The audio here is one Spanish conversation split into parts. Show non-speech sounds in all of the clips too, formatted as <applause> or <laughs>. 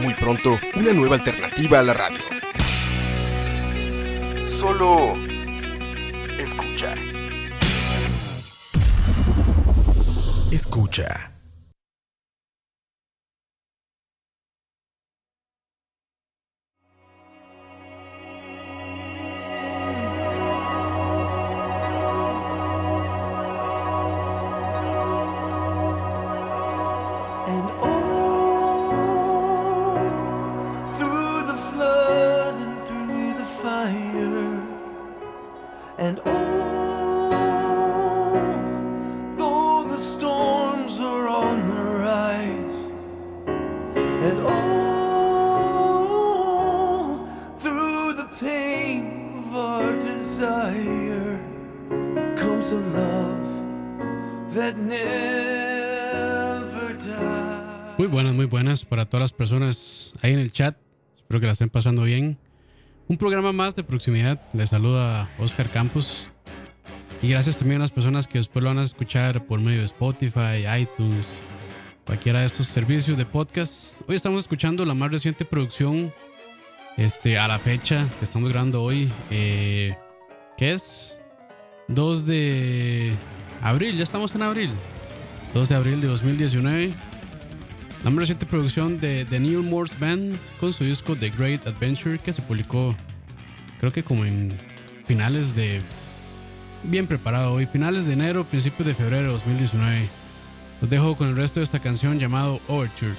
Muy pronto, una nueva alternativa a la radio. Solo escucha. Escucha. And oh, though the storms are on the rise, and oh, through the pain of our desire comes a love that never dies. Muy buenas, muy buenas para todas las personas ahí en el chat. Espero que la estén pasando bien. Un programa más de proximidad. Les saluda Oscar Campos. Y gracias también a las personas que después lo van a escuchar por medio de Spotify, iTunes, cualquiera de estos servicios de podcast. Hoy estamos escuchando la más reciente producción este, a la fecha que estamos grabando hoy, eh, es 2 de abril. Ya estamos en abril. 2 de abril de 2019. La más reciente producción de The Neil Morse Band con su disco The Great Adventure que se publicó creo que como en finales de... Bien preparado hoy, finales de enero, principios de febrero de 2019. Los dejo con el resto de esta canción llamado Overture.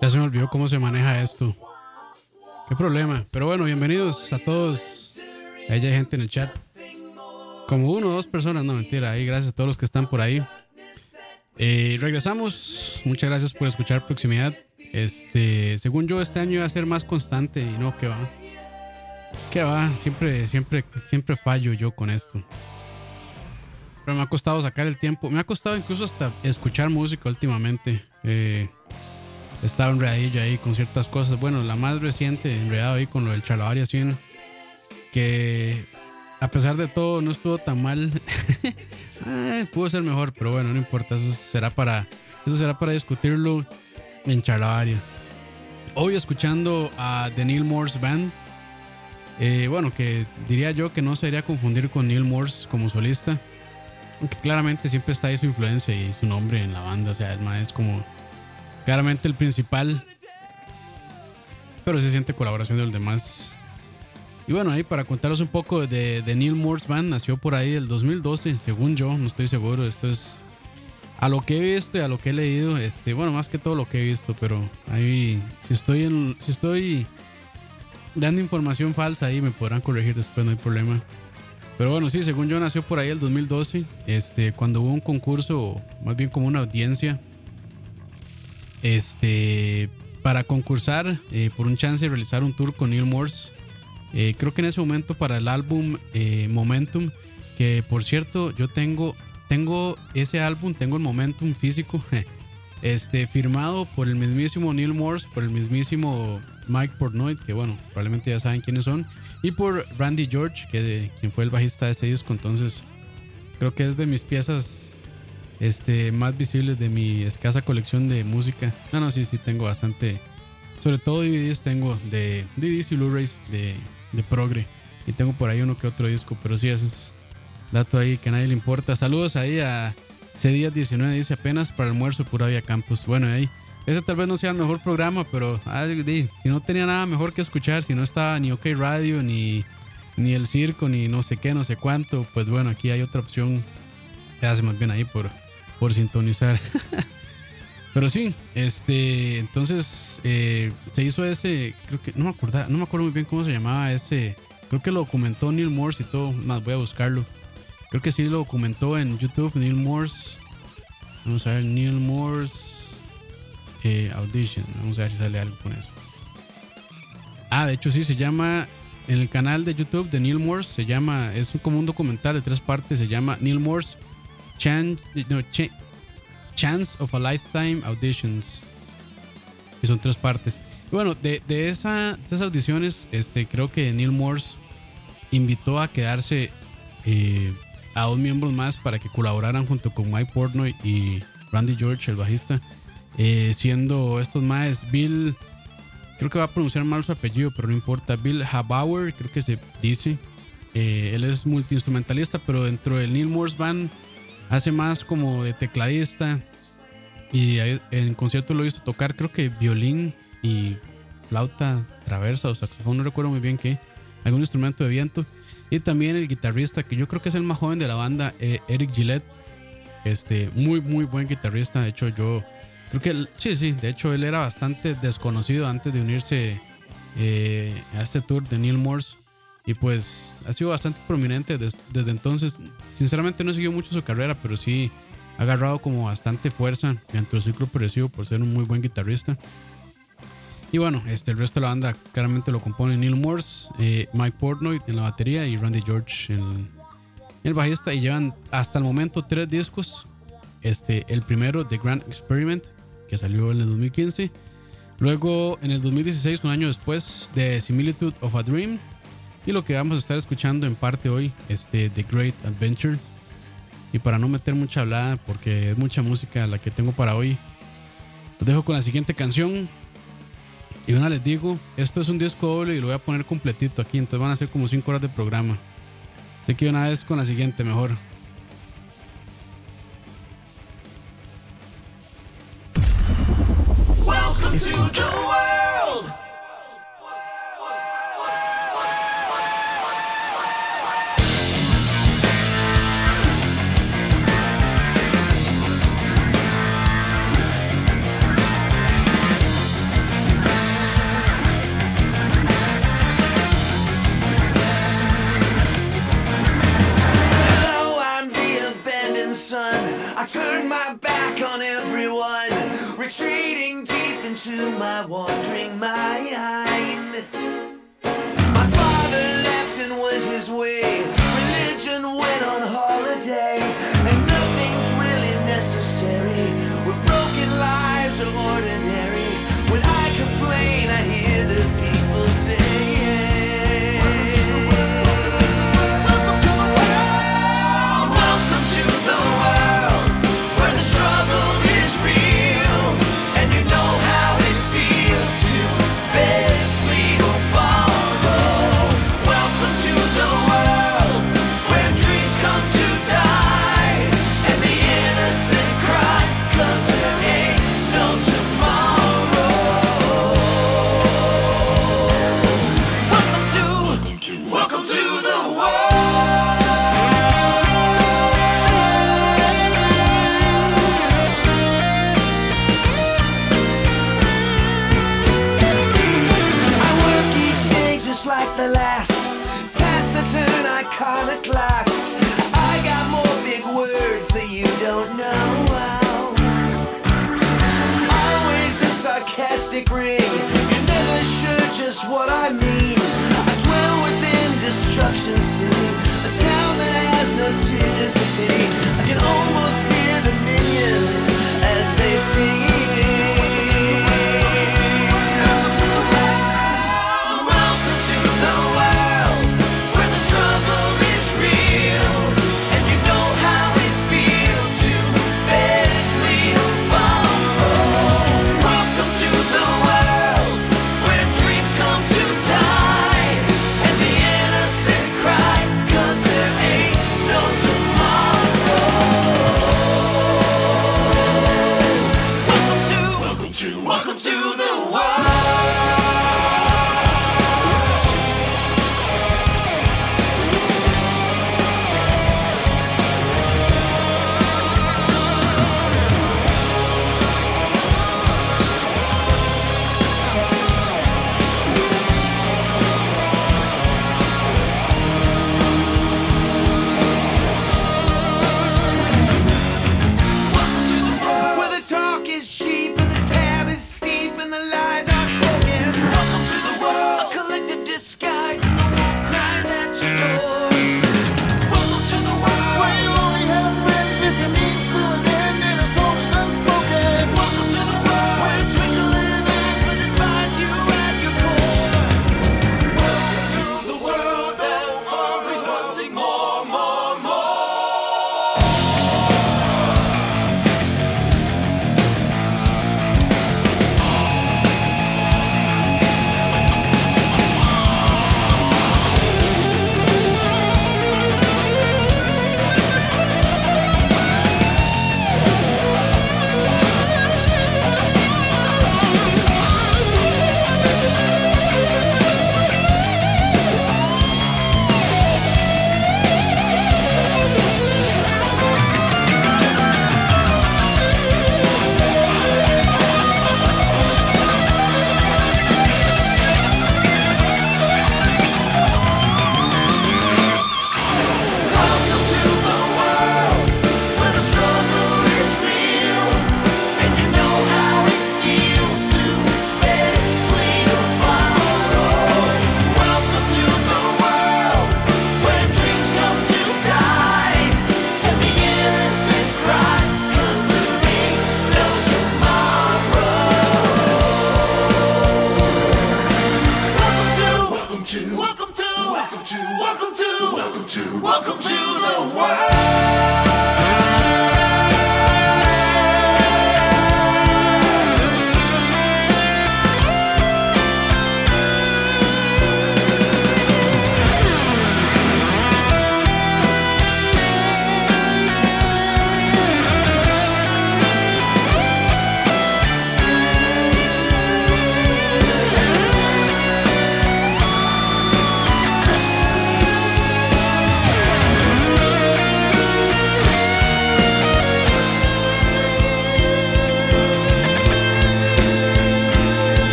Ya se me olvidó cómo se maneja esto. Qué problema. Pero bueno, bienvenidos a todos. Ahí hay gente en el chat. Como uno o dos personas, no mentira. Ahí gracias a todos los que están por ahí. Eh, regresamos. Muchas gracias por escuchar Proximidad. Este, según yo, este año va a ser más constante y no, que va. Que va, siempre, siempre, siempre fallo yo con esto. Pero me ha costado sacar el tiempo. Me ha costado incluso hasta escuchar música últimamente. Eh, he estado enredadillo ahí con ciertas cosas. Bueno, la más reciente, enredado ahí con lo del Chalabaria 100. Que a pesar de todo no estuvo tan mal. <laughs> Pudo ser mejor, pero bueno, no importa. Eso será para, eso será para discutirlo en Charlavaria. Hoy escuchando a The Neil Morse Band. Eh, bueno, que diría yo que no se debería confundir con Neil Morse como solista. Aunque claramente siempre está ahí su influencia y su nombre en la banda. O sea, el más es como claramente el principal. Pero se siente colaboración de los demás. Y bueno, ahí para contaros un poco de, de Neil Morse Band, nació por ahí el 2012, según yo, no estoy seguro. Esto es a lo que he visto y a lo que he leído, este, bueno, más que todo lo que he visto, pero ahí si estoy en, si estoy dando información falsa ahí me podrán corregir después, no hay problema. Pero bueno, sí, según yo nació por ahí el 2012, este, cuando hubo un concurso, más bien como una audiencia, este, para concursar eh, por un chance de realizar un tour con Neil Morse. Eh, creo que en ese momento para el álbum eh, Momentum, que por cierto yo tengo, tengo ese álbum, tengo el Momentum físico, <laughs> este, firmado por el mismísimo Neil Morse, por el mismísimo Mike Portnoy, que bueno, probablemente ya saben quiénes son, y por Randy George, que quien fue el bajista de ese disco, entonces creo que es de mis piezas este, más visibles de mi escasa colección de música. No, no, sí, sí, tengo bastante. Sobre todo DVDs tengo de DVDs y Blu-rays de, de Progre. Y tengo por ahí uno que otro disco, pero sí, ese es dato ahí que a nadie le importa. Saludos ahí a C 19, dice apenas para almuerzo pura vía campus. Bueno, ahí. Ese tal vez no sea el mejor programa, pero ah, di, si no tenía nada mejor que escuchar, si no estaba ni OK Radio, ni, ni el circo, ni no sé qué, no sé cuánto, pues bueno, aquí hay otra opción que hace más bien ahí por, por sintonizar. <laughs> Pero sí, este, entonces eh, se hizo ese, creo que no me acuerdo, no me acuerdo muy bien cómo se llamaba ese, creo que lo documentó Neil Morse y todo, más voy a buscarlo. Creo que sí lo documentó en YouTube Neil Morse. Vamos a ver Neil Morse eh, Audition, vamos a ver si sale algo con eso. Ah, de hecho sí se llama en el canal de YouTube de Neil Morse se llama es como un documental de tres partes, se llama Neil Morse Chan, no, Ch Chance of a Lifetime Auditions. Que son tres partes. Bueno, de, de, esa, de, esas audiciones, este, creo que Neil Morse invitó a quedarse eh, a dos miembros más para que colaboraran junto con Mike Portnoy y Randy George, el bajista. Eh, siendo estos más Bill, creo que va a pronunciar mal su apellido, pero no importa. Bill Habauer, creo que se dice. Eh, él es multiinstrumentalista, pero dentro del Neil Morse Band hace más como de tecladista y en concierto lo he visto tocar creo que violín y flauta traversa o saxofón, no recuerdo muy bien qué, algún instrumento de viento. Y también el guitarrista, que yo creo que es el más joven de la banda, eh, Eric Gillette. Este, muy, muy buen guitarrista. De hecho, yo creo que, sí, sí, de hecho él era bastante desconocido antes de unirse eh, a este tour de Neil Morse. Y pues ha sido bastante prominente desde, desde entonces. Sinceramente no he seguido mucho su carrera, pero sí ha agarrado como bastante fuerza dentro del ciclo progresivo por ser un muy buen guitarrista. Y bueno, este, el resto de la banda claramente lo compone Neil Morse, eh, Mike Portnoy en la batería y Randy George en el, bajista. Y llevan hasta el momento tres discos. Este, el primero, The Grand Experiment, que salió en el 2015. Luego, en el 2016, un año después, The Similitude of a Dream. Y lo que vamos a estar escuchando en parte hoy, este, The Great Adventure. Y para no meter mucha hablada, porque es mucha música la que tengo para hoy, los dejo con la siguiente canción. Y una les digo, esto es un disco doble y lo voy a poner completito aquí, entonces van a ser como 5 horas de programa. Así que una vez con la siguiente mejor. the world.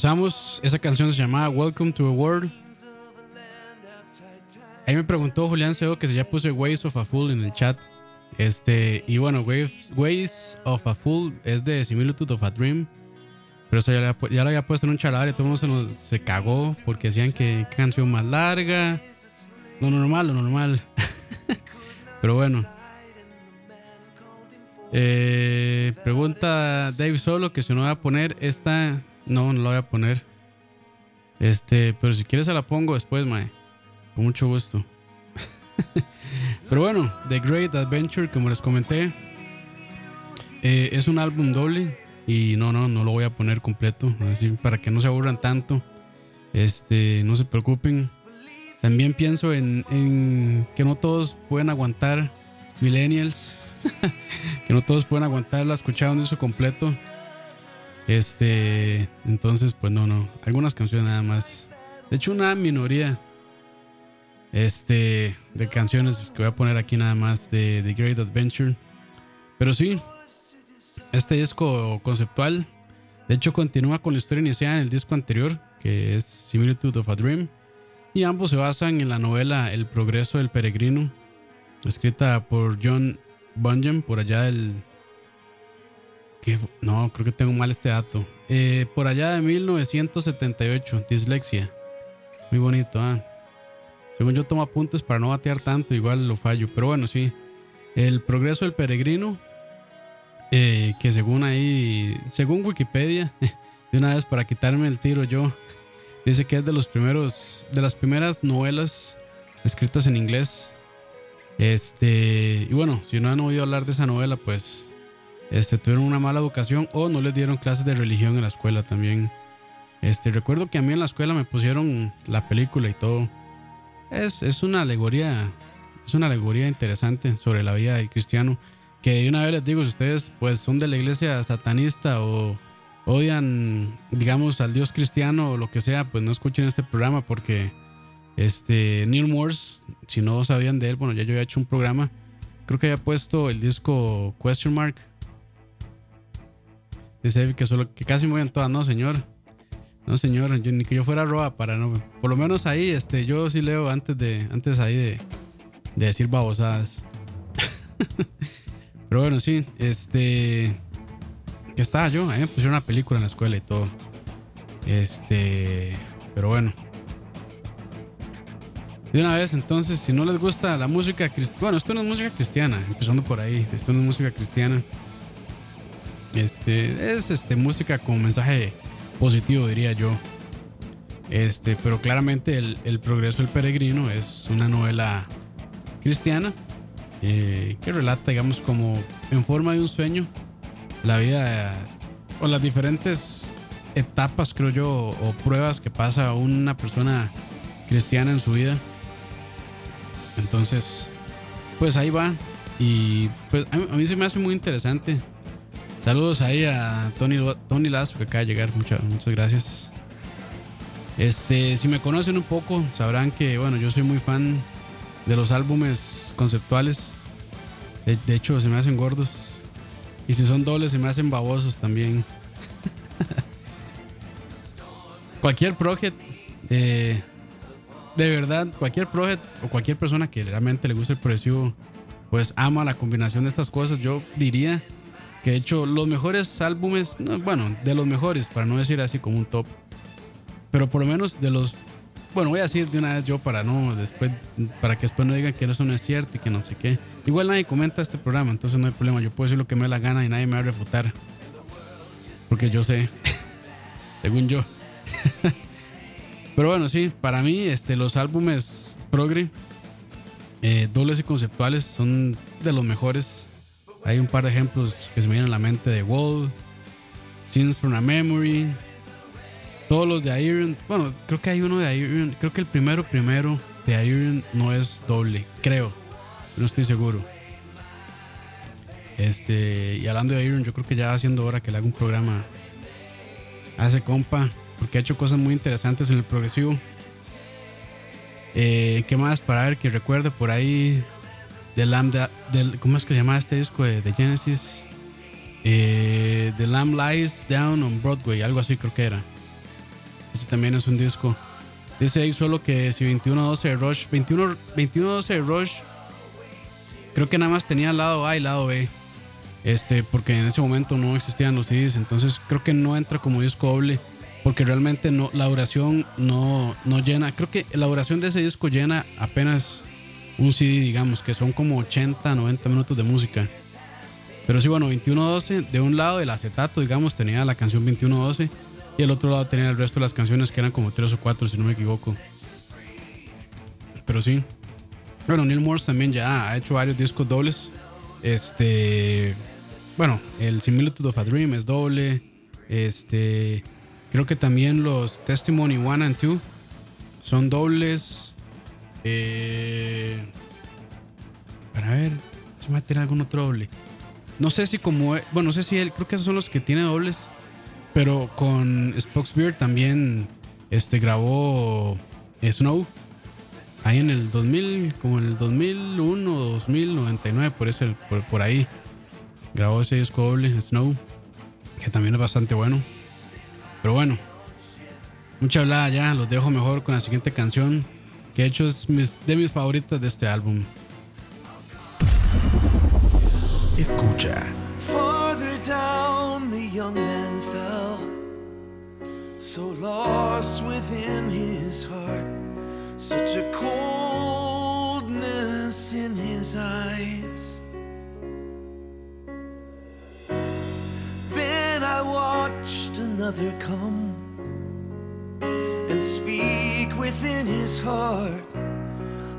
Regresamos. Esa canción se llamaba Welcome to the World. Ahí me preguntó Julián Seo que si ya puse Ways of a Fool en el chat. Este, y bueno, Waves, Ways of a Fool es de Similitude of a Dream. Pero eso ya, lo había puesto en un chalar y todo el mundo se, se cagó porque decían que canción más larga. Lo normal, lo normal. <laughs> Pero bueno. Eh, pregunta Dave Solo que si no voy a poner esta. No, no la voy a poner. Este, pero si quieres se la pongo después, mae. Con mucho gusto. <laughs> pero bueno, The Great Adventure, como les comenté, eh, es un álbum doble. Y no, no, no lo voy a poner completo. Así para que no se aburran tanto. Este, no se preocupen. También pienso en, que no todos pueden aguantar millennials. <laughs> que no todos pueden aguantar la escuchada de su completo. Este, entonces, pues no, no. Algunas canciones nada más. De hecho, una minoría. Este, de canciones que voy a poner aquí nada más de The Great Adventure. Pero sí, este disco conceptual, de hecho, continúa con la historia iniciada en el disco anterior, que es Similitude of a Dream. Y ambos se basan en la novela El progreso del peregrino, escrita por John Bunyan, por allá del no, creo que tengo mal este dato. Eh, por allá de 1978, dislexia. Muy bonito, ¿ah? Según yo tomo apuntes para no batear tanto, igual lo fallo. Pero bueno, sí. El progreso del peregrino, eh, que según ahí, según Wikipedia, <laughs> de una vez para quitarme el tiro yo, dice que es de los primeros, de las primeras novelas escritas en inglés. Este, y bueno, si no han oído hablar de esa novela, pues este, tuvieron una mala educación o no les dieron clases de religión en la escuela también. Este, recuerdo que a mí en la escuela me pusieron la película y todo. Es, es una alegoría, es una alegoría interesante sobre la vida del cristiano. Que una vez les digo, si ustedes pues son de la iglesia satanista o odian, digamos, al Dios cristiano o lo que sea, pues no escuchen este programa porque este Neil Morse, si no sabían de él, bueno, ya yo había hecho un programa, creo que había puesto el disco Question Mark Dice que solo que casi en todas, no, señor. No, señor, ni que yo fuera roba para no. Por lo menos ahí, este, yo sí leo antes de. Antes ahí de. De decir babosadas. <laughs> Pero bueno, sí, este. Que estaba yo, a me pusieron una película en la escuela y todo. Este. Pero bueno. De una vez, entonces, si no les gusta la música cristiana. Bueno, esto no es música cristiana, empezando por ahí. Esto no es música cristiana. Este, es este, música con mensaje positivo, diría yo. Este, pero claramente el, progreso del peregrino es una novela cristiana eh, que relata, digamos, como en forma de un sueño la vida o las diferentes etapas, creo yo, o pruebas que pasa una persona cristiana en su vida. Entonces, pues ahí va. Y pues a mí se me hace muy interesante Saludos ahí a Tony, Tony Lazo que acaba de llegar. Muchas, muchas gracias. Este, si me conocen un poco, sabrán que, bueno, yo soy muy fan de los álbumes conceptuales. De, hecho, se me hacen gordos. Y si son dobles, se me hacen babosos también. <laughs> cualquier project, eh, de verdad, cualquier project o cualquier persona que realmente le guste el progresivo, pues ama la combinación de estas cosas. Yo diría que de hecho, los mejores álbumes, bueno, de los mejores, para no decir así como un top, pero por lo menos de los. Bueno, voy a decir de una vez yo para no después para que después no digan que eso no es cierto y que no sé qué. Igual nadie comenta este programa, entonces no hay problema. Yo puedo decir lo que me dé la gana y nadie me va a refutar. Porque yo sé. <laughs> según yo. <laughs> Pero bueno, sí, para mí este, los álbumes progre, eh, dobles y conceptuales son de los mejores hay un par de ejemplos que se me vienen a la mente de Wall, Scenes from a Memory, todos los de Iron. Bueno, creo que hay uno de Iron. Creo que el primero, primero de Iron no es doble, creo. No estoy seguro. Este, y hablando de Iron, yo creo que ya haciendo hora que le haga un programa ese compa, porque ha hecho cosas muy interesantes en el progresivo. Eh, ¿Qué más? Para ver que recuerde por ahí. The Lamb, del, ¿Cómo es que se llama este disco de, de Genesis? Eh, The Lamb Lies Down on Broadway, algo así creo que era. Ese también es un disco. Dice ahí solo que si 2112 de Rush, 21, 2112 de Rush, creo que nada más tenía lado A y lado B. Este, porque en ese momento no existían los CDs, entonces creo que no entra como disco doble, porque realmente no, la duración no, no llena. Creo que la duración de ese disco llena apenas un CD, digamos, que son como 80, 90 minutos de música. Pero sí, bueno, 2112, de un lado el acetato, digamos, tenía la canción 2112 y el otro lado tenía el resto de las canciones que eran como 3 o 4, si no me equivoco. Pero sí. Bueno, Neil Morse también ya ha hecho varios discos dobles. Este. Bueno, el Similitude of a Dream es doble. Este. Creo que también los Testimony 1 and 2 son dobles. Eh, para ver, si me tiene algún otro doble. No sé si como, bueno, no sé si él, creo que esos son los que tiene dobles, pero con Spokesbeard también este, grabó eh, Snow. Ahí en el 2000, como en el 2001 o 2099, por, eso, por, por ahí. Grabó ese disco doble, Snow, que también es bastante bueno. Pero bueno, mucha hablada ya, los dejo mejor con la siguiente canción, que de hecho es de mis favoritas de este álbum. Escucha. Farther down the young man fell, so lost within his heart, such a coldness in his eyes. Then I watched another come and speak within his heart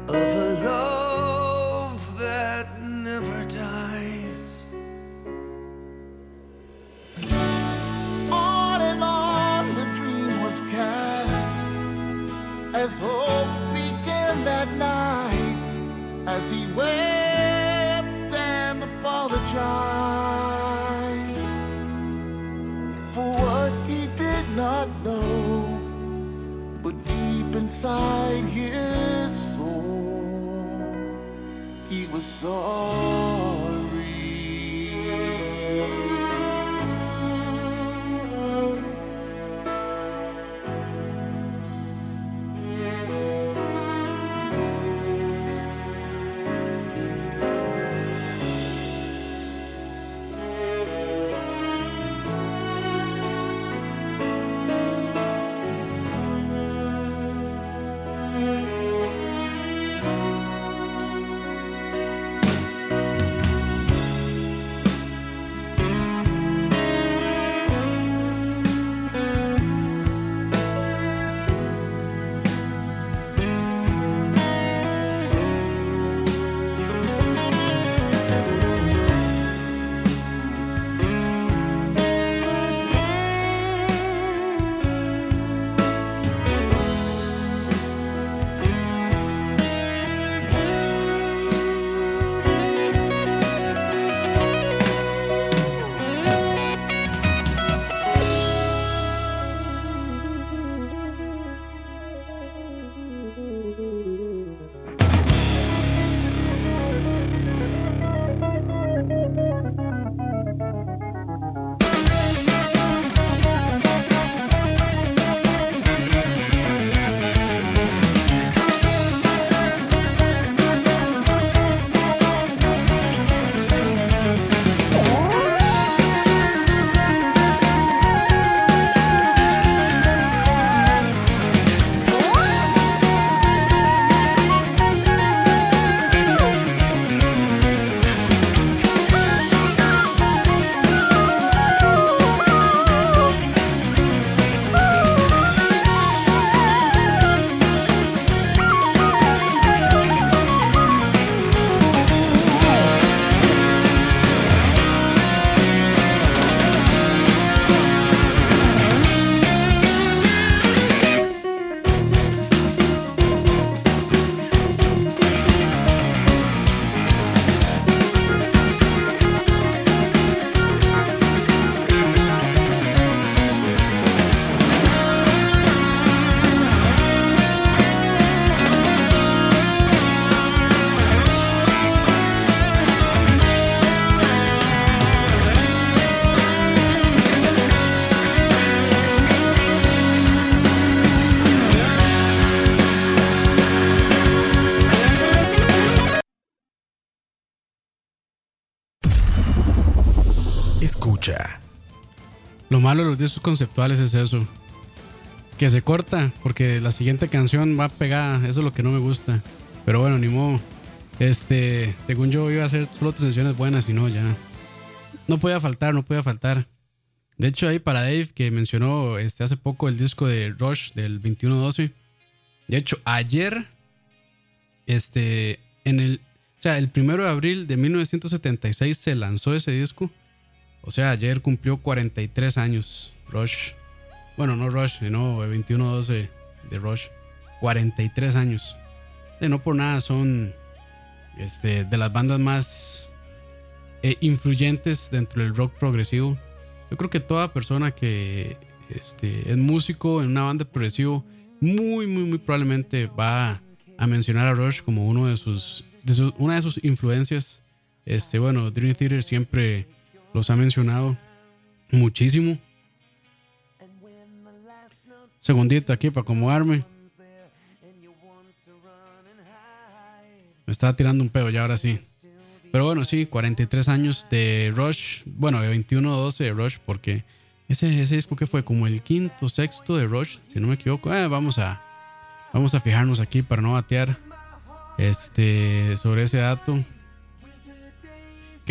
of a love that never dies. On and on the dream was cast as hope inside his soul, he was sorry. Malo de los discos conceptuales es eso. Que se corta porque la siguiente canción va pegada. Eso es lo que no me gusta. Pero bueno, ni modo. Este, según yo iba a hacer solo transiciones buenas y no, ya. No podía faltar, no podía faltar. De hecho, ahí para Dave, que mencionó este, hace poco el disco de Rush del 2112. De hecho, ayer, este, en el, o sea, el primero de abril de 1976 se lanzó ese disco. O sea, ayer cumplió 43 años Rush. Bueno, no Rush, sino 2112 de Rush. 43 años. De no por nada son este, de las bandas más eh, influyentes dentro del rock progresivo. Yo creo que toda persona que este, es músico en una banda progresivo, muy, muy, muy probablemente va a mencionar a Rush como uno de sus, de su- una de sus influencias. Este, bueno, Dream Theater siempre los ha mencionado muchísimo. Segundito aquí para acomodarme. Me estaba tirando un pedo ya ahora sí. Pero bueno, sí, 43 años de Rush. Bueno, de 21 a 12 de Rush, porque ese, ese disco que fue como el quinto, sexto de Rush, si no me equivoco. Eh, vamos a vamos a fijarnos aquí para no batear este sobre ese dato.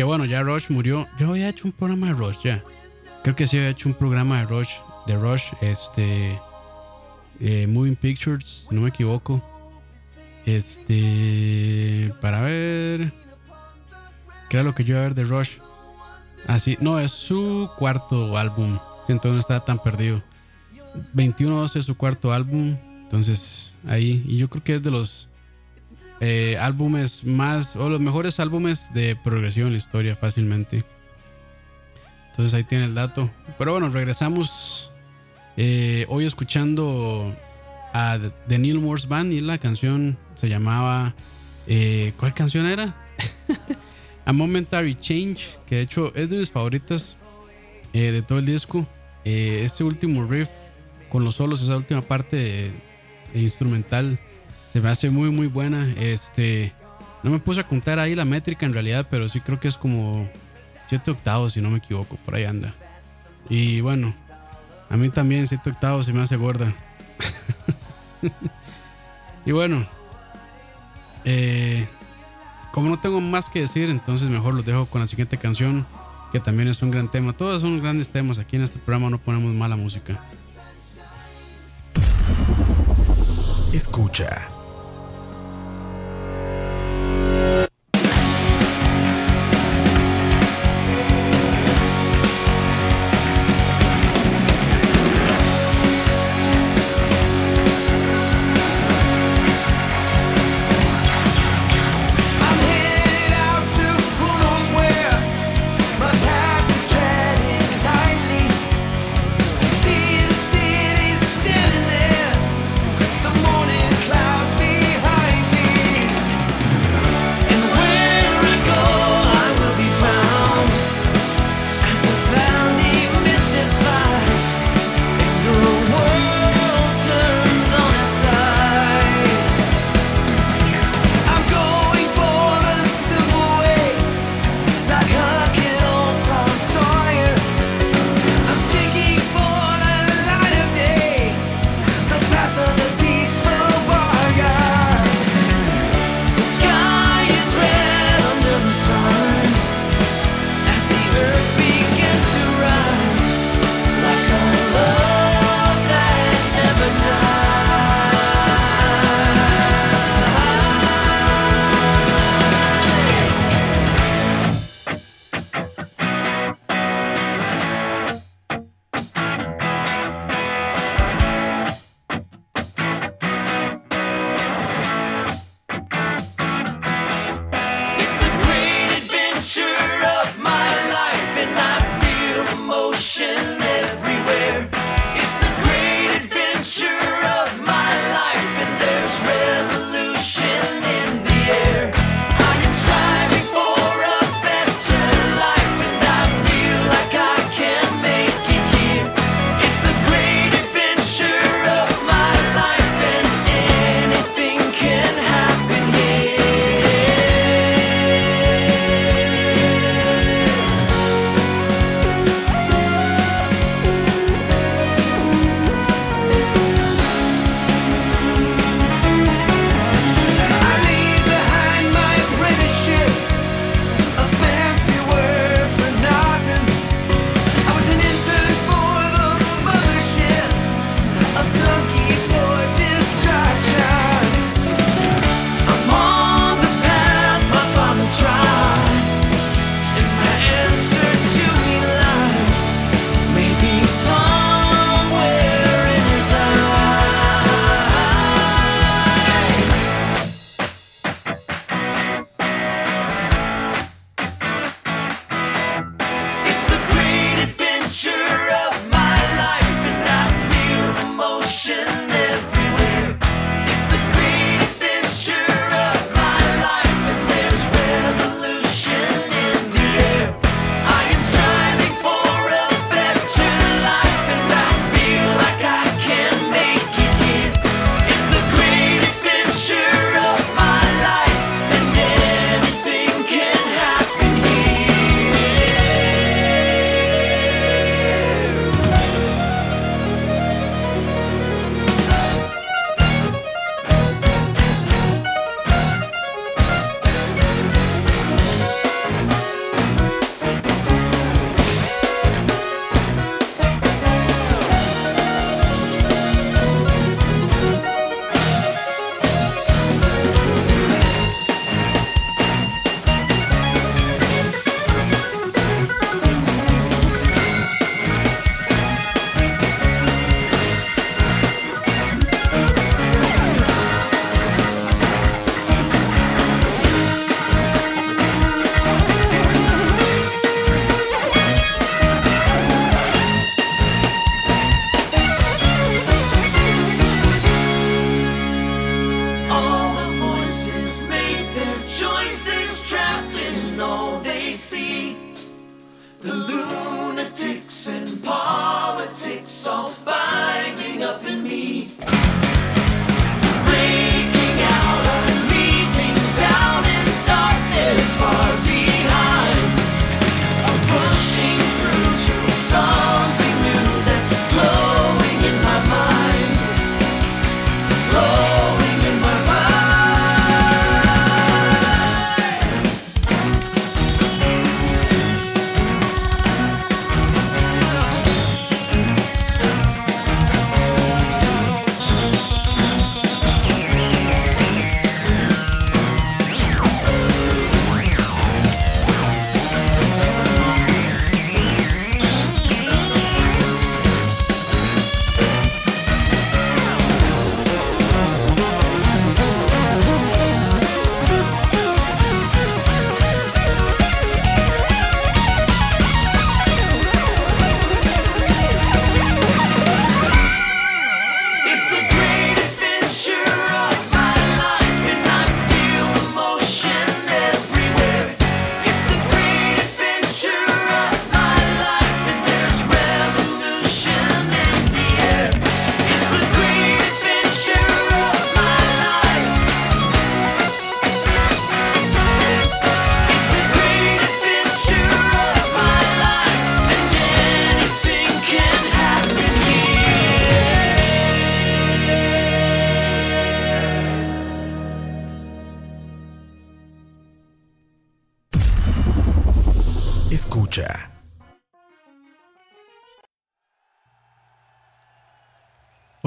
Que bueno, ya Rush murió. Yo había hecho un programa de Rush ya. Creo que sí había hecho un programa de Rush, de Rush, este eh, Moving Pictures, no me equivoco. Este, para ver, ¿qué era lo que yo iba a ver de Rush? Así, no, es su cuarto álbum. Siento que no estaba tan perdido. 21-12 es su cuarto álbum. Entonces, ahí, y yo creo que es de los eh, álbumes más, o los mejores álbumes de progresión en la historia, fácilmente. Entonces, ahí tiene el dato. Pero bueno, regresamos eh, hoy escuchando a The Neil Morse Band y la canción se llamaba. eh, ¿Cuál canción era? <laughs> a Momentary Change, que de hecho es de mis favoritas eh, de todo el disco. Este último riff con los solos, esa última parte instrumental, se me hace muy, muy buena. Este, no me puse a contar ahí la métrica en realidad, pero sí creo que es como 7 octavos, si no me equivoco, por ahí anda. Y bueno, a mí también 7 octavos se me hace gorda. <laughs> y bueno, eh, como no tengo más que decir, entonces mejor los dejo con la siguiente canción, que también es un gran tema. Todos son grandes temas. Aquí en este programa no ponemos mala música. Escucha.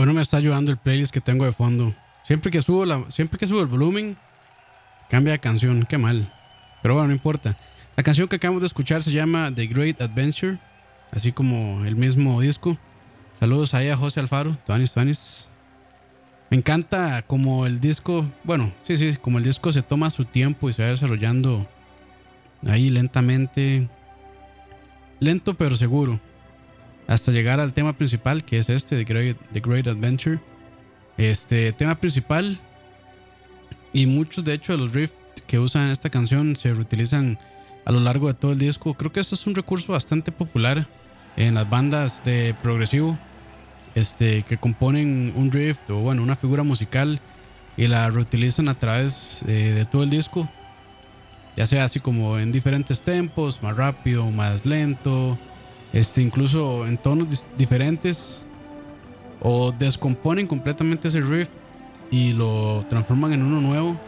No me está ayudando el playlist que tengo de fondo. Siempre que subo, siempre que subo el volumen, cambia de canción. Qué mal. Pero bueno, no importa. La canción que acabamos de escuchar se llama The Great Adventure, así como el mismo disco. Saludos ahí a José Alfaro, Tuanis Tuanis. Me encanta como el disco, bueno, sí, sí, como el disco se toma su tiempo y se va desarrollando ahí lentamente. Lento pero seguro. Hasta llegar al tema principal, que es este, The Great, Adventure. Este tema principal. Y muchos, de hecho, los riffs que usan esta canción se reutilizan a lo largo de todo el disco. Creo que esto es un recurso bastante popular en las bandas de progresivo. Este, que componen un riff o bueno, una figura musical y la reutilizan a través eh, de todo el disco. Ya sea así como en diferentes tempos, más rápido, más lento, este, incluso en tonos diferentes. O descomponen completamente ese riff y lo transforman en uno nuevo.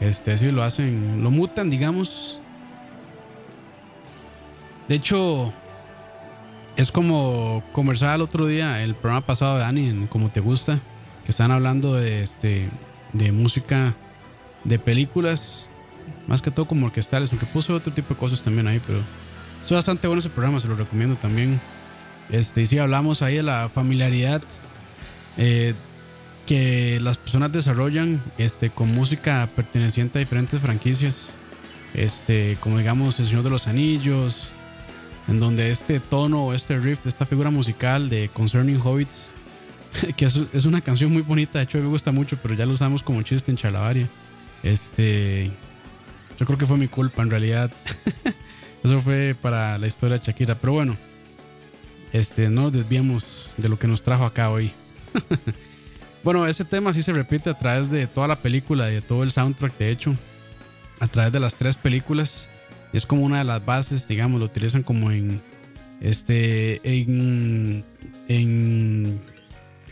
Este, así lo hacen, lo mutan, digamos. De hecho, es como conversaba el otro día, el programa pasado de Dani, en Como Te Gusta, que están hablando de, este, de música, de películas, más que todo como orquestales, aunque puso otro tipo de cosas también ahí, pero es bastante bueno ese programa, se lo recomiendo también. Este, y sí, hablamos ahí de la familiaridad eh, que las personas desarrollan este, con música perteneciente a diferentes franquicias, este, como digamos El Señor de los Anillos, en donde este tono o este riff de esta figura musical de Concerning Hobbits, <laughs> que es, es una canción muy bonita, de hecho me gusta mucho, pero ya lo usamos como chiste en Chalabaria. Este, yo creo que fue mi culpa en realidad. <laughs> Eso fue para la historia de Shakira, pero bueno, este, no nos desviemos de lo que nos trajo acá hoy. <laughs> bueno, ese tema sí se repite a través de toda la película, de todo el soundtrack, de hecho, a través de las tres películas. Es como una de las bases, digamos, lo utilizan como en este en en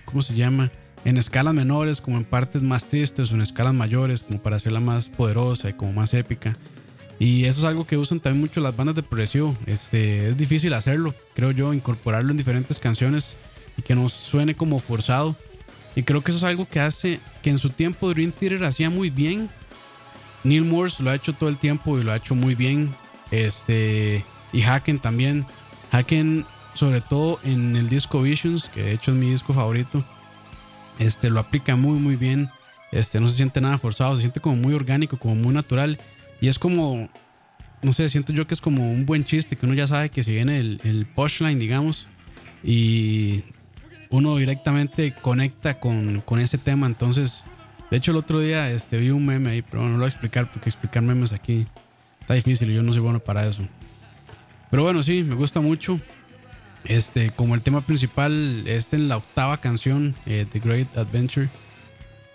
¿cómo se llama? En escalas menores, como en partes más tristes o en escalas mayores, como para hacerla más poderosa y como más épica. Y eso es algo que usan también mucho las bandas de progresivo. Este, es difícil hacerlo, creo yo, incorporarlo en diferentes canciones y que no suene como forzado. Y creo que eso es algo que hace que en su tiempo Dream Theater hacía muy bien. Neil Morse lo ha hecho todo el tiempo y lo ha hecho muy bien. Este, y Haken también. Haken, sobre todo en el disco Visions, que de hecho es mi disco favorito, este, lo aplica muy, muy bien. Este, no se siente nada forzado, se siente como muy orgánico, como muy natural. Y es como, no sé, siento yo que es como un buen chiste, que uno ya sabe que se viene el, el punchline, digamos, y uno directamente conecta con, con ese tema. Entonces, de hecho, el otro día este, vi un meme ahí, pero no lo voy a explicar porque explicar memes aquí está difícil y yo no soy bueno para eso. Pero bueno, sí, me gusta mucho. Este, como el tema principal es en la octava canción, eh, The Great Adventure.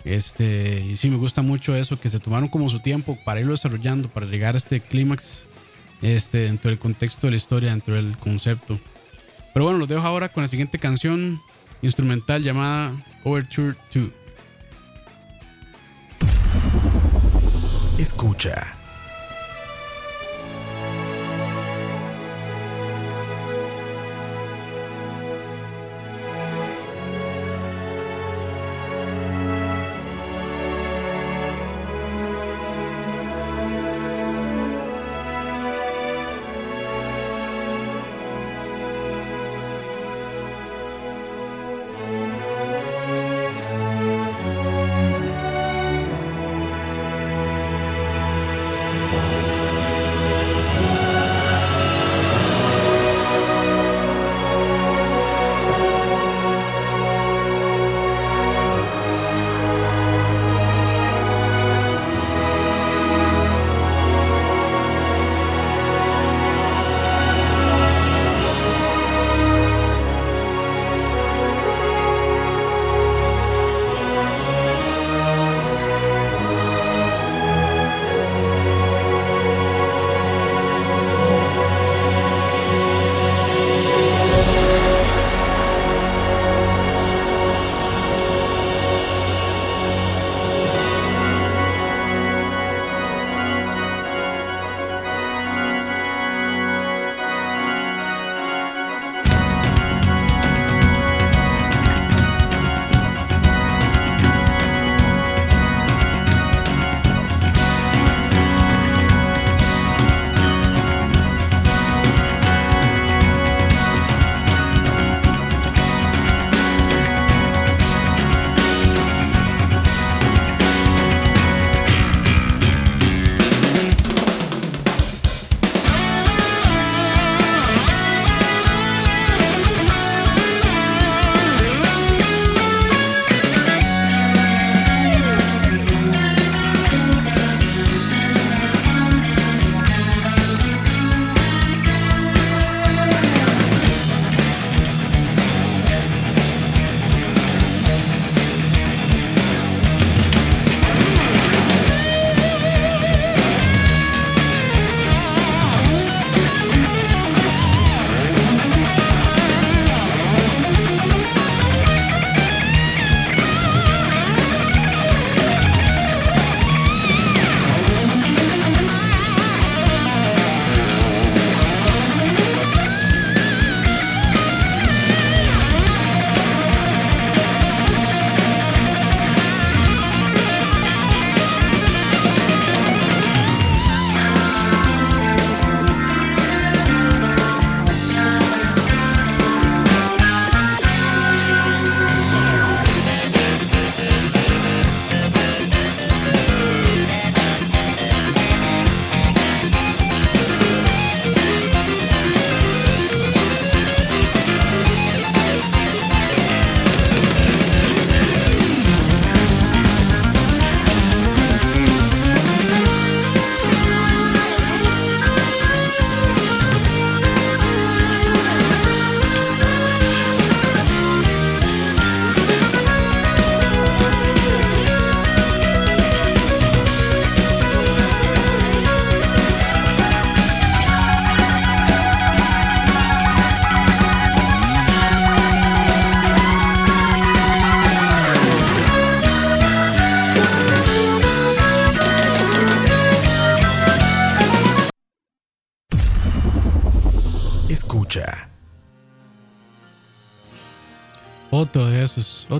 Este, y sí, me gusta mucho eso, que se tomaron como su tiempo para irlo desarrollando, para llegar a este clímax, este, dentro del contexto de la historia, dentro del concepto. Pero bueno, los dejo ahora con la siguiente canción instrumental llamada Overture 2. Escucha.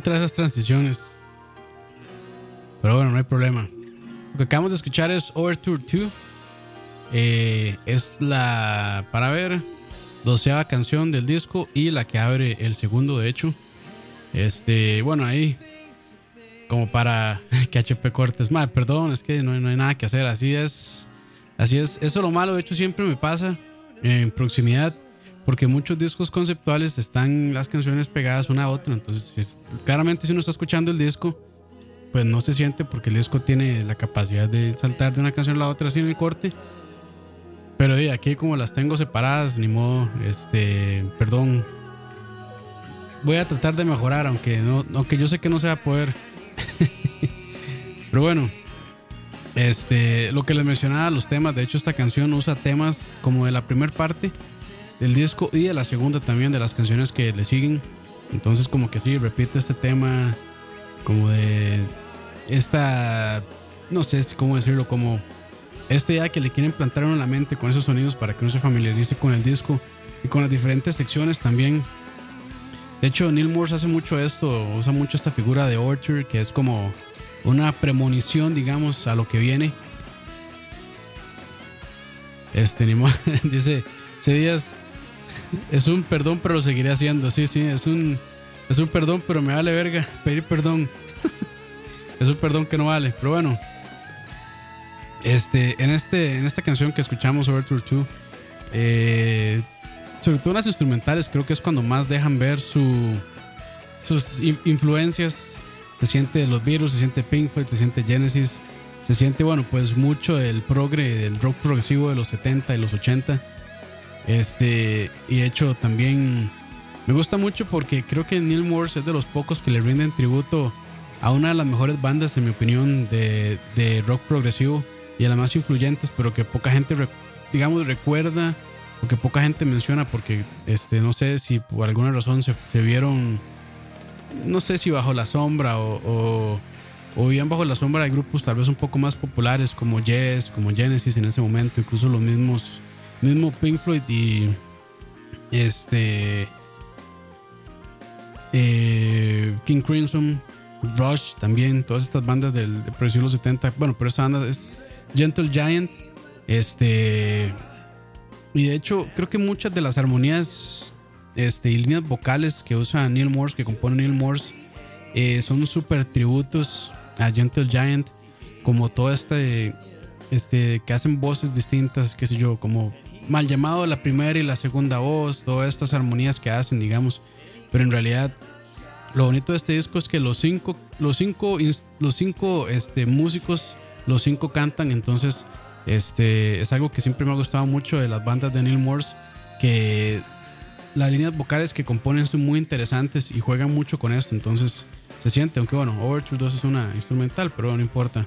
Otra de esas transiciones. Pero bueno, no hay problema. Lo que acabamos de escuchar es Overture 2. Eh, es la, para ver, doceava canción del disco y la que abre el segundo, de hecho. Este, bueno, ahí, como para <laughs> que HP Cortes, madre, perdón, es que no, no hay nada que hacer. Así es, así es. Eso es lo malo, de hecho, siempre me pasa en proximidad. Porque muchos discos conceptuales están las canciones pegadas una a otra. Entonces, es- claramente, si uno está escuchando el disco, pues no se siente porque el disco tiene la capacidad de saltar de una canción a la otra sin el corte. Pero de aquí como las tengo separadas, ni modo, este, perdón. Voy a tratar de mejorar, aunque no, aunque yo sé que no se va a poder. <laughs> Pero bueno, este, lo que les mencionaba, los temas, de hecho esta canción usa temas como de la primera parte del disco y de la segunda también de las canciones que le siguen. Entonces como que sí, repite este tema como de esta, no sé cómo decirlo, como esta idea que le quieren plantar en la mente con esos sonidos para que uno se familiarice con el disco y con las diferentes secciones también. De hecho, Neil Morse hace mucho esto, usa mucho esta figura de Orchard, que es como una premonición, digamos, a lo que viene. Este, ni <laughs> dice, C. Díaz, es un perdón, pero lo seguiré haciendo. Sí, sí, es un, es un perdón, pero me vale verga pedir perdón. <laughs> es un perdón que no vale, pero bueno. Este, en, este, en esta canción que escuchamos, Overture 2, eh, sobre todo las instrumentales, creo que es cuando más dejan ver su, sus in- influencias. Se siente los Beatles, se siente Pink Floyd, se siente Genesis, se siente, bueno, pues mucho del progre, del rock progresivo de los 70 y los 80. Este, y de hecho también me gusta mucho porque creo que Neil Morse es de los pocos que le rinden tributo a una de las mejores bandas, en mi opinión, de, de rock progresivo y a las más influyentes, pero que poca gente, digamos, recuerda o que poca gente menciona porque, este, no sé si por alguna razón se, se vieron, no sé si bajo la sombra o, o, o vivían bajo la sombra de grupos tal vez un poco más populares como Yes, como Genesis en ese momento, incluso los mismos, mismo Pink Floyd y este eh, King Crimson, Rush también, todas estas bandas del, de los 70. Bueno, pero esta banda es Gentle Giant. Este. Y de hecho, creo que muchas de las armonías este, y líneas vocales que usa Neil Morse, que compone Neil Morse, eh, son súper tributos a Gentle Giant. Como todo este. Este, que hacen voces distintas, qué sé yo, como mal llamado la primera y la segunda voz, todas estas armonías que hacen, digamos. Pero en realidad, lo bonito de este disco es que los cinco, los cinco, los cinco este, músicos, los cinco cantan. Entonces, este, es algo que siempre me ha gustado mucho de las bandas de Neil Morse, que las líneas vocales que componen son muy interesantes y juegan mucho con esto. Entonces, se siente, aunque bueno, Overture 2 es una instrumental, pero no importa.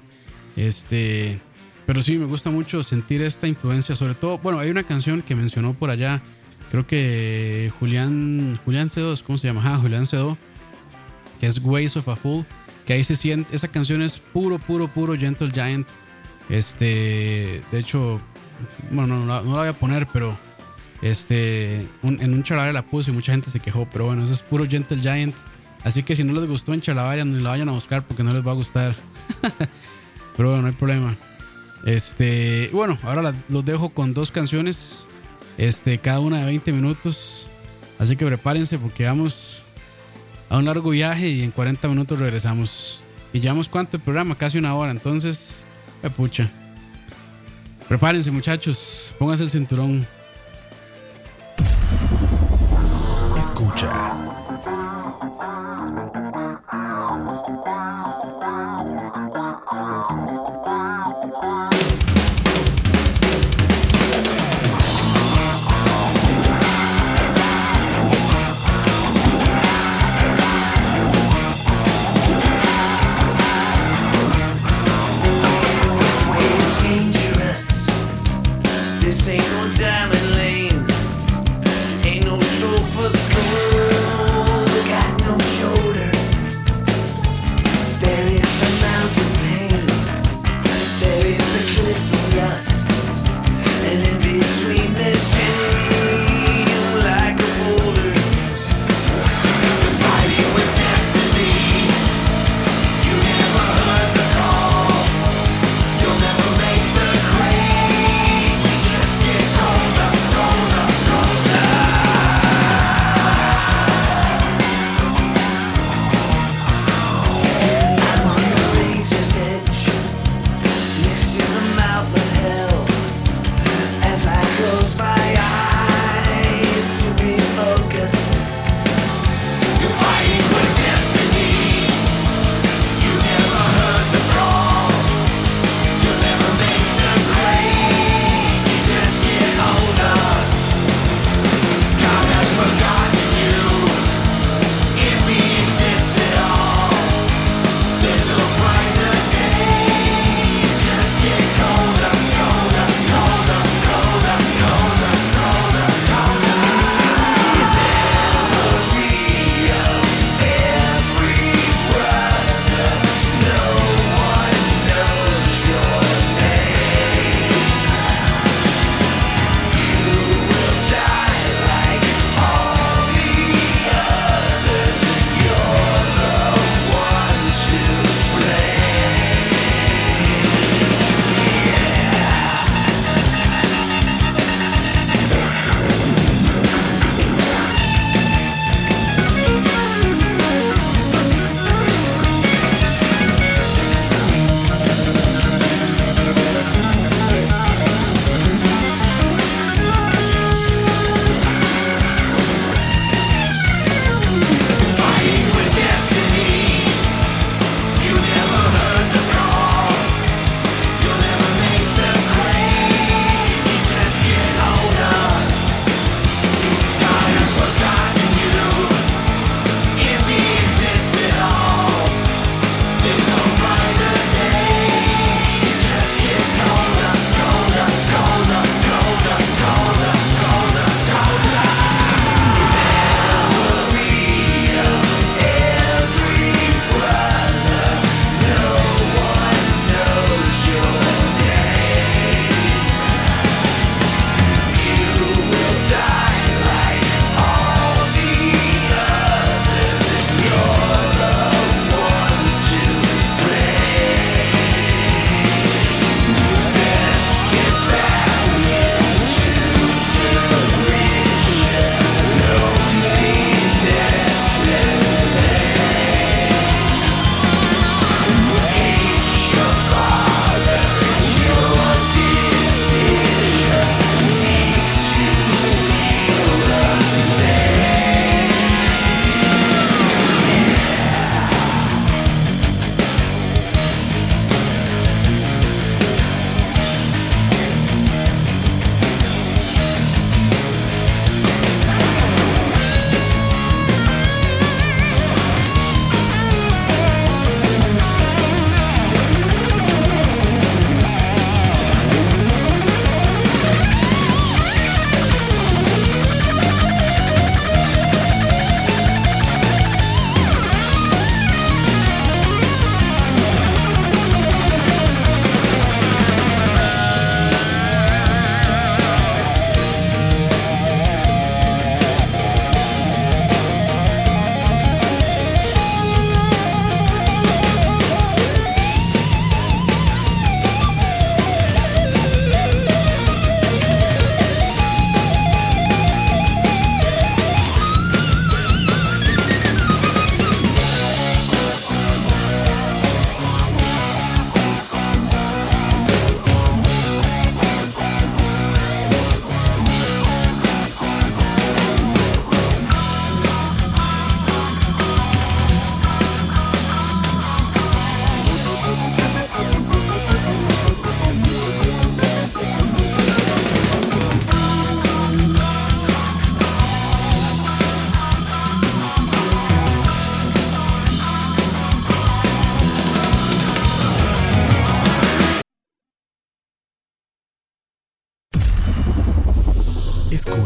Este, pero sí, me gusta mucho sentir esta influencia, sobre todo, bueno, hay una canción que mencionó por allá, creo que Julián, Julián C2, ¿cómo se llama? Ah, Julián C2, que es Ways of a Fool, que ahí se siente, esa canción es puro, puro, puro Gentle Giant. Este, de hecho, bueno, no, la- voy a poner, pero este, en un chalabaria la puse y mucha gente se quejó, pero bueno, eso es puro Gentle Giant. Así que si no les gustó en chalabaria, ni la vayan a buscar porque no les va a gustar. <laughs> pero bueno, no hay problema. Este, bueno, ahora los dejo con dos canciones, este, cada una de 20 minutos. Así que prepárense porque vamos a un largo viaje y en 40 minutos regresamos. Y llevamos cuánto el programa, casi una hora, entonces, eh, pucha. Prepárense muchachos, pónganse el cinturón. Escucha.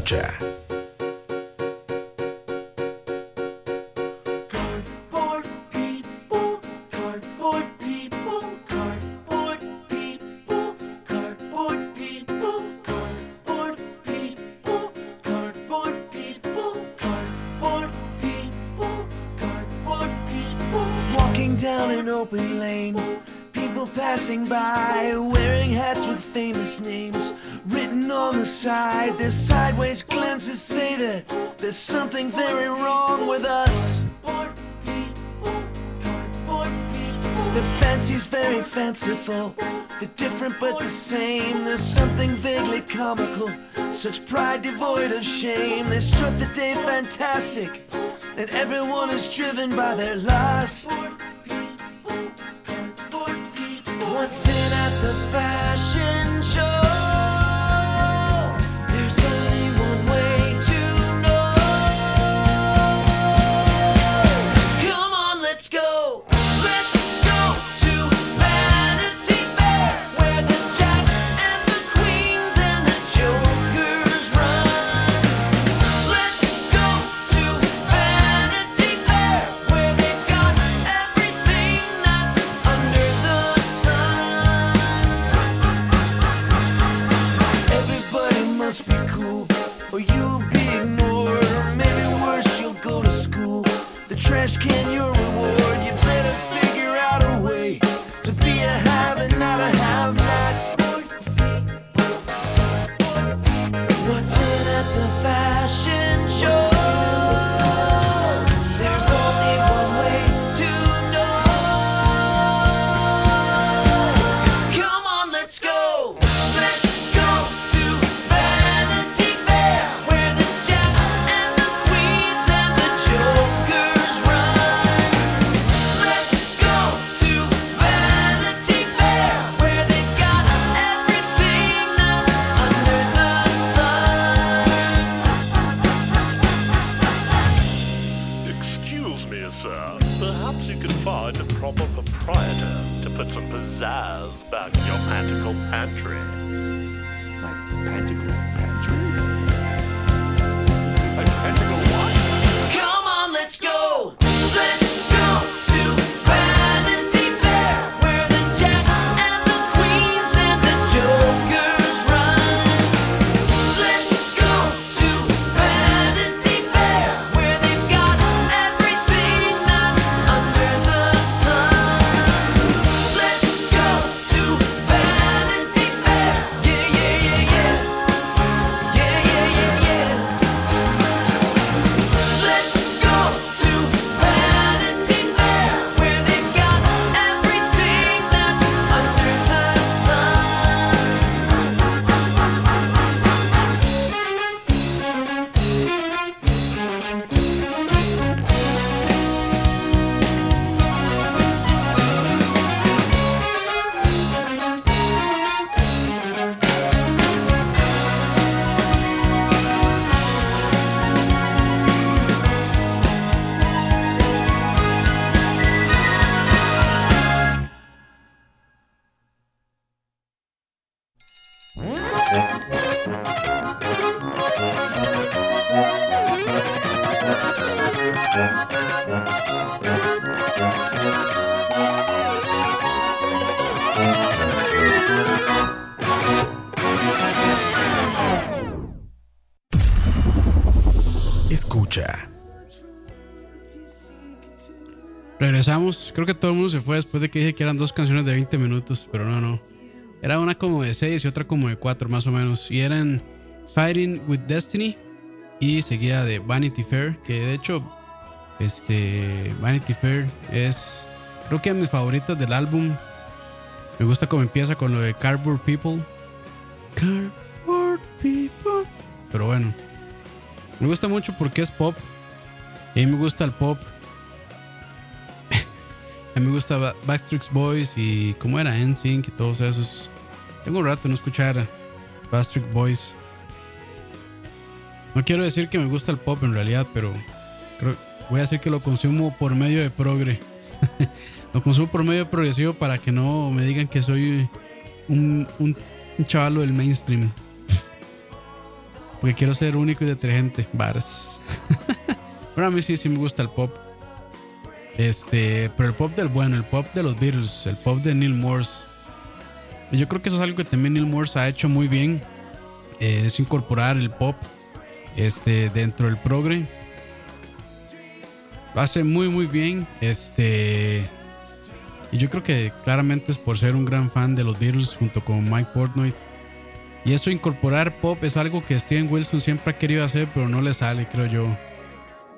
Cardboard people, cardboard people, cardboard people, cardboard people, cardboard people, cardboard people, cardboard people, cardboard people. Walking down an open lane, people passing by, wearing hats with famous names written on the side. Their sideways something very wrong with us. The fancy's very fanciful. They're different but the same. There's something vaguely comical. Such pride devoid of shame. They strut the day fantastic. And everyone is driven by their lust. Once in at the fashion show. Regresamos. Creo que todo el mundo se fue después de que dije que eran dos canciones de 20 minutos, pero no, no. Era una como de 6 y otra como de 4 más o menos. Y eran Fighting with Destiny y seguía de Vanity Fair, que de hecho este Vanity Fair es creo que de mis favoritas del álbum. Me gusta cómo empieza con lo de Cardboard People. Cardboard People. Pero bueno, me gusta mucho porque es pop. Y a mí me gusta el pop. Me gusta Ba- Backstreet Boys y cómo era NSYNC y todos esos. Tengo un rato no escuchar Backstreet Boys. No quiero decir que me gusta el pop en realidad, pero voy a decir que lo consumo por medio de progre. <laughs> lo consumo por medio de progresivo para que no me digan que soy un, un, chavalo del mainstream. Porque quiero ser único y detergente. Varas. <laughs> Pero a mí sí, sí me gusta el pop. Este, pero el pop del bueno, el pop de los Beatles, el pop de Neil Morse. Yo creo que eso es algo que también Neil Morse ha hecho muy bien. eh, es incorporar el pop este, dentro del progre. Lo hace muy, muy bien. Este. Y yo creo que claramente es por ser un gran fan de los Beatles junto con Mike Portnoy. Y eso incorporar pop es algo que Steven Wilson siempre ha querido hacer, pero no le sale, creo yo.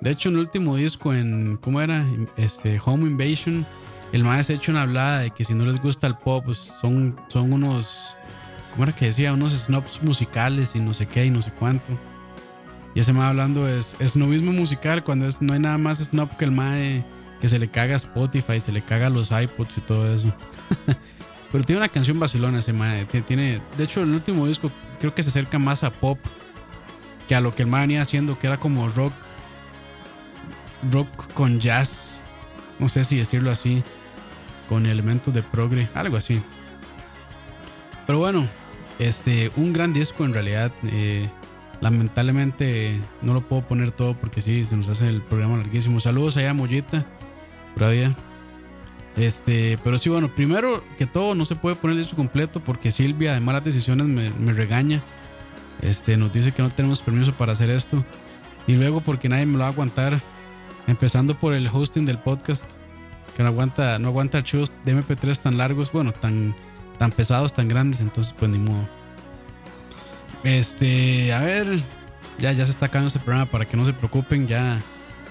De hecho, en el último disco, en. ¿Cómo era? Este, Home Invasion. El maestro ha hecho una hablada de que si no les gusta el pop, pues son, son unos. ¿Cómo era que decía? Unos snobs musicales y no sé qué y no sé cuánto. Y ese mae hablando es snobismo musical cuando es, no hay nada más snob que el mae que se le caga a Spotify, se le caga los iPods y todo eso. <laughs> Pero tiene una canción vacilona ese mae. Tie- Tiene, de hecho, el último disco creo que se acerca más a pop que a lo que el mae venía haciendo, que era como rock. Rock con jazz. No sé si decirlo así. Con elementos de progre. Algo así. Pero bueno, este, un gran disco en realidad. eh, lamentablemente no lo puedo poner todo porque sí, se nos hace el programa larguísimo. Saludos allá Mollita. Todavía. Este, pero sí, bueno, primero que todo no se puede poner el disco completo porque Silvia de malas decisiones me, me regaña. Este, nos dice que no tenemos permiso para hacer esto. Y luego porque nadie me lo va a aguantar. Empezando por el hosting del podcast. Que no aguanta, no aguanta archivos de MP3 tan largos, bueno, tan, tan pesados, tan grandes. Entonces, pues ni modo. Este, a ver, ya, ya se está acabando este programa para que no se preocupen. Ya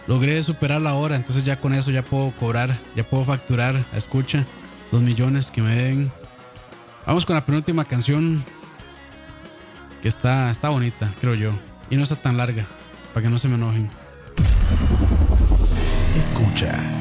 logré superar la hora, entonces ya con eso ya puedo cobrar, ya puedo facturar a escucha los millones que me deben. Vamos con la penúltima canción que está, está bonita, creo yo, y no está tan larga, para que no se me enojen. Escucha.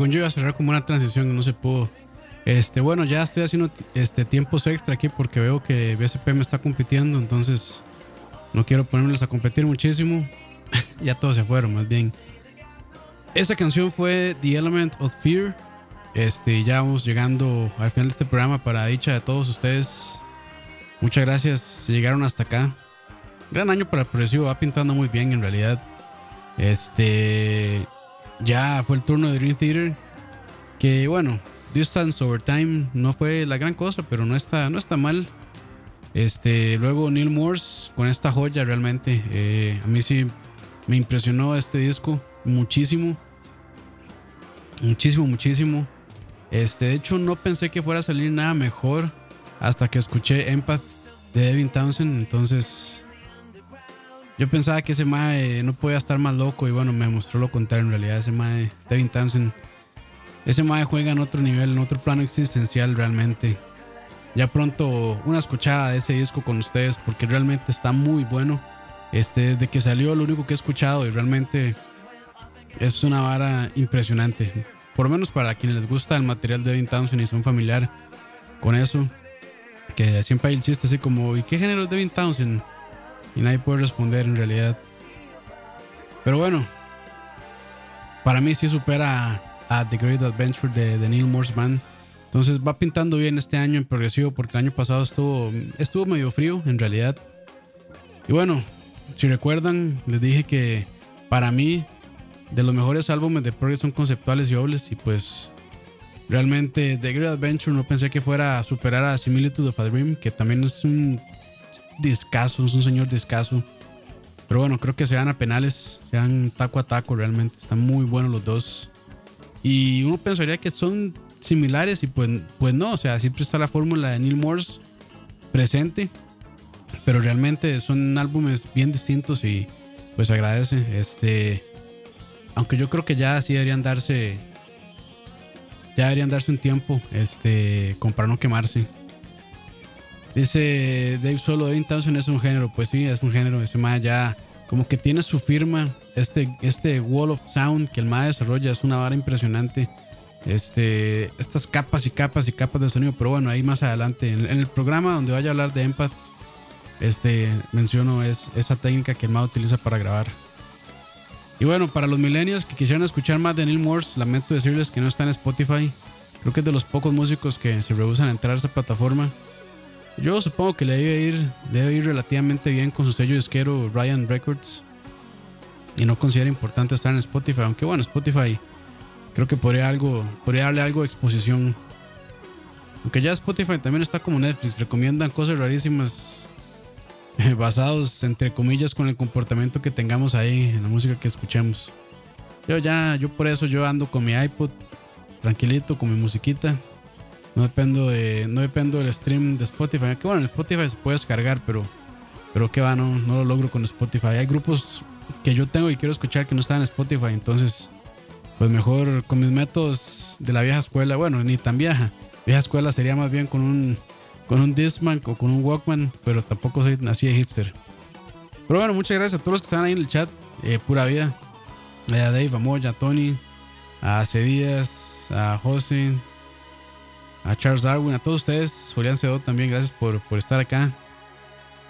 Según yo iba a cerrar como una transición no se pudo. Este, bueno, ya estoy haciendo este, tiempos extra aquí porque veo que BSP me está compitiendo, entonces no quiero ponérmelos a competir muchísimo. <laughs> ya todos se fueron, más bien. Esa canción fue The Element of Fear. Este, ya vamos llegando al final de este programa para dicha de todos ustedes. Muchas gracias, llegaron hasta acá. Gran año para el progresivo, va pintando muy bien en realidad. Este, ya fue el turno de Dream Theater. Que bueno, Distance Over Time no fue la gran cosa, pero no está, no está mal. Este, luego Neil Morse con esta joya realmente. eh, a mí sí me impresionó este disco muchísimo. Muchísimo, muchísimo. Este, de hecho, no pensé que fuera a salir nada mejor hasta que escuché Empath de Devin Townsend. Entonces, yo pensaba que ese mae no podía estar más loco y bueno, me mostró lo contrario. En realidad, ese mae, Devin Townsend, ese mae juega en otro nivel, en otro plano existencial realmente. Ya pronto una escuchada de ese disco con ustedes porque realmente está muy bueno. Este, desde que salió, lo único que he escuchado y realmente es una vara impresionante. Por lo menos para quienes les gusta el material de Devin Townsend y son familiar con eso. Que siempre hay el chiste así como, ¿y qué género es Devin Townsend? Y nadie puede responder en realidad. Pero bueno, para mí sí supera a The Great Adventure de, Neil Morse Band. Entonces va pintando bien este año en progresivo porque el año pasado estuvo, estuvo medio frío en realidad. Y bueno, si recuerdan, les dije que para mí de los mejores álbumes de progress son conceptuales y dobles y pues realmente The Great Adventure no pensé que fuera a superar a Similitude of a Dream, que también es un discazo, es un señor discazo. Pero bueno, creo que se van a penales, se van taco a taco realmente, están muy buenos los dos. Y uno pensaría que son similares y pues, pues no, o sea, siempre está la fórmula de Neil Morse presente, pero realmente son álbumes bien distintos y pues agradece. Este, aunque yo creo que ya sí deberían darse, ya deberían darse un tiempo, este, para no quemarse. Dice Dave Solo, Devin Townsend es un género, pues sí, es un género, ese más ya como que tiene su firma, este, este wall of sound que el MAE desarrolla es una vara impresionante. Este, estas capas y capas y capas de sonido, pero bueno, ahí más adelante, en, en el programa donde vaya a hablar de Empath, este, menciono es, esa técnica que el MAE utiliza para grabar. Y bueno, para los millennials que quisieran escuchar más de Neil Morse, lamento decirles que no está en Spotify. Creo que es de los pocos músicos que se rehusan a entrar a esa plataforma. Yo supongo que le debe ir, debe ir relativamente bien con su sello disquero Ryan Records. Y no considera importante estar en Spotify. Aunque bueno, Spotify creo que podría, algo, podría darle algo exposición. Aunque ya Spotify también está como Netflix. Recomiendan cosas rarísimas basados entre comillas con el comportamiento que tengamos ahí en la música que escuchemos. Yo ya, yo por eso yo ando con mi iPod tranquilito con mi musiquita. No dependo de no dependo del stream de Spotify. Que bueno, en Spotify se puede descargar, pero pero que va, no, no lo logro con Spotify. Hay grupos que yo tengo y quiero escuchar que no están en Spotify, entonces pues mejor con mis métodos de la vieja escuela, bueno, ni tan vieja. Vieja escuela sería más bien con un con un Discman o con un Walkman, pero tampoco soy así de hipster. Pero bueno, muchas gracias a todos los que están ahí en el chat. Eh, pura vida. A Dave, a Moya, a Tony, a Cedías, a José, a Charles Darwin, a todos ustedes, Julián Cedo también, gracias por, por estar acá.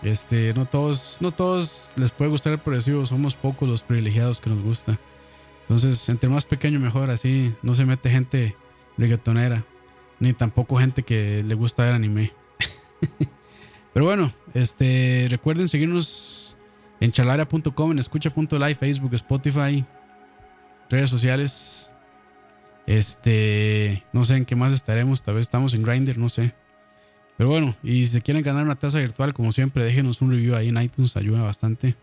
Este, no todos, no todos les puede gustar el progresivo, somos pocos los privilegiados que nos gusta. Entonces, entre más pequeño mejor, así no se mete gente reggaetonera, ni tampoco gente que le gusta ver anime. <laughs> Pero bueno, este, recuerden seguirnos en chalaria.com, en escucha.live, Facebook, Spotify, redes sociales. Este, no sé en qué más estaremos, tal vez estamos en Grindr, no sé. Pero bueno, y si quieren ganar una taza virtual, como siempre, déjenos un review ahí en iTunes, ayuda bastante.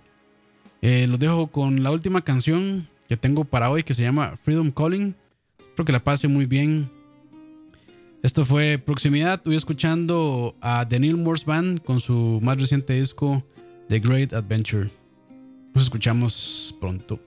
Eh, los dejo con la última canción que tengo para hoy que se llama Freedom Calling. Espero que la pase muy bien. Esto fue Proximidad. Voy escuchando a The Neil Morse Band con su más reciente disco The Great Adventure. Nos escuchamos pronto.